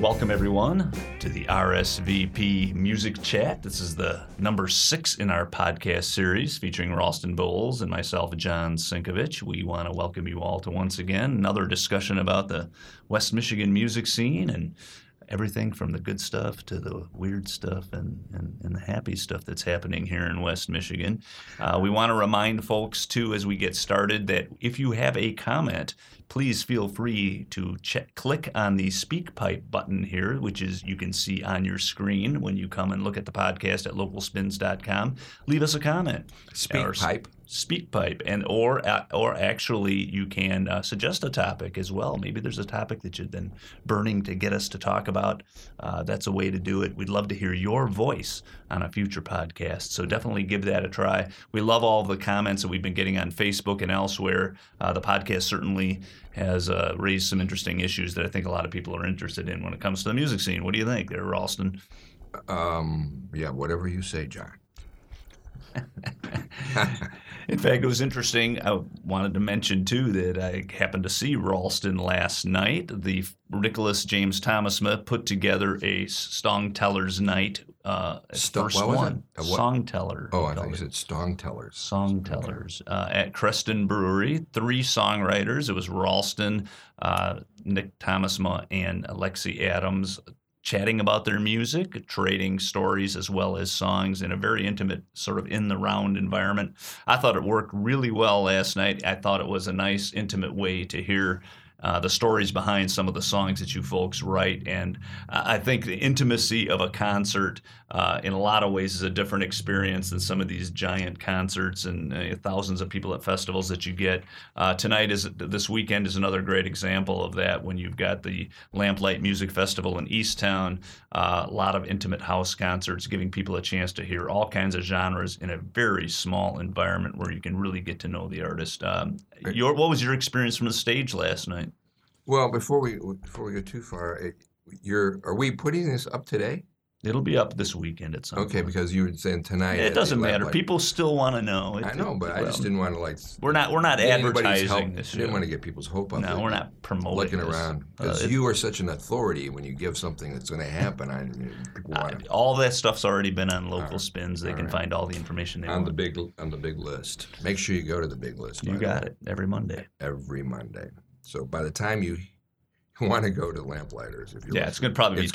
Welcome, everyone, to the RSVP Music Chat. This is the number six in our podcast series featuring Ralston Bowles and myself, John Sinkevics. We want to welcome you all to once again another discussion about the West Michigan music scene and everything from the good stuff to the weird stuff and, and, and the happy stuff that's happening here in West Michigan. Uh, we want to remind folks, too, as we get started, that if you have a comment, please feel free to check, click on the SpeakPipe button here, which is you can see on your screen when you come and look at the podcast at localspins.com. Leave us a comment. Speak pipe. SpeakPipe, and or or actually you can uh, suggest a topic as well. Maybe there's a topic that you've been burning to get us to talk about. Uh, that's a way to do it. We'd love to hear your voice on a future podcast. So definitely give that a try. We love all the comments that we've been getting on Facebook and elsewhere. Uh, the podcast certainly has uh, raised some interesting issues that I think a lot of people are interested in when it comes to the music scene. What do you think, there, Ralston? Um, yeah, whatever you say, John. In fact, it was interesting. I wanted to mention too that I happened to see Ralston last night. The Nicholas James Thomas put together a Song Tellers Night, uh, Sto- first what was it? one, Song Teller. Oh, I thought you said Stong Tellers. Song Tellers uh, at Creston Brewery. Three songwriters. It was Ralston, uh, Nick Thomasma, and Alexi Adams chatting about their music, trading stories as well as songs in a very intimate, sort of in the round environment. I thought it worked really well last night. I thought it was a nice, intimate way to hear. Uh, the stories behind some of the songs that you folks write. And I think the intimacy of a concert, uh, in a lot of ways, is a different experience than some of these giant concerts and uh, thousands of people at festivals that you get. Uh, tonight is this weekend is another great example of that. When you've got the Lamplight Music Festival in Eastown, uh, a lot of intimate house concerts, giving people a chance to hear all kinds of genres in a very small environment where you can really get to know the artist. Um, your, what was your experience from the stage last night? Well, before we before we go too far, it, you're are we putting this up today? It'll be up this weekend at some Okay, point. because you were saying tonight. It doesn't matter. Lamplight. People still want to know. It- I know, but I just well, didn't want to like. We're not. We're not advertising help- this. Didn't want to get people's hope up. No, like, we're not promoting. looking this. around Uh, because it- you are such an authority when you give something that's going to happen. I uh, all that stuff's already been on local right. spins. They can right. find all the information they on the want. big on the big list. Make sure you go to the big list. you got it every Monday. every Monday. So by the time you want to go to Lamplighters, if you Yeah, it's going to probably be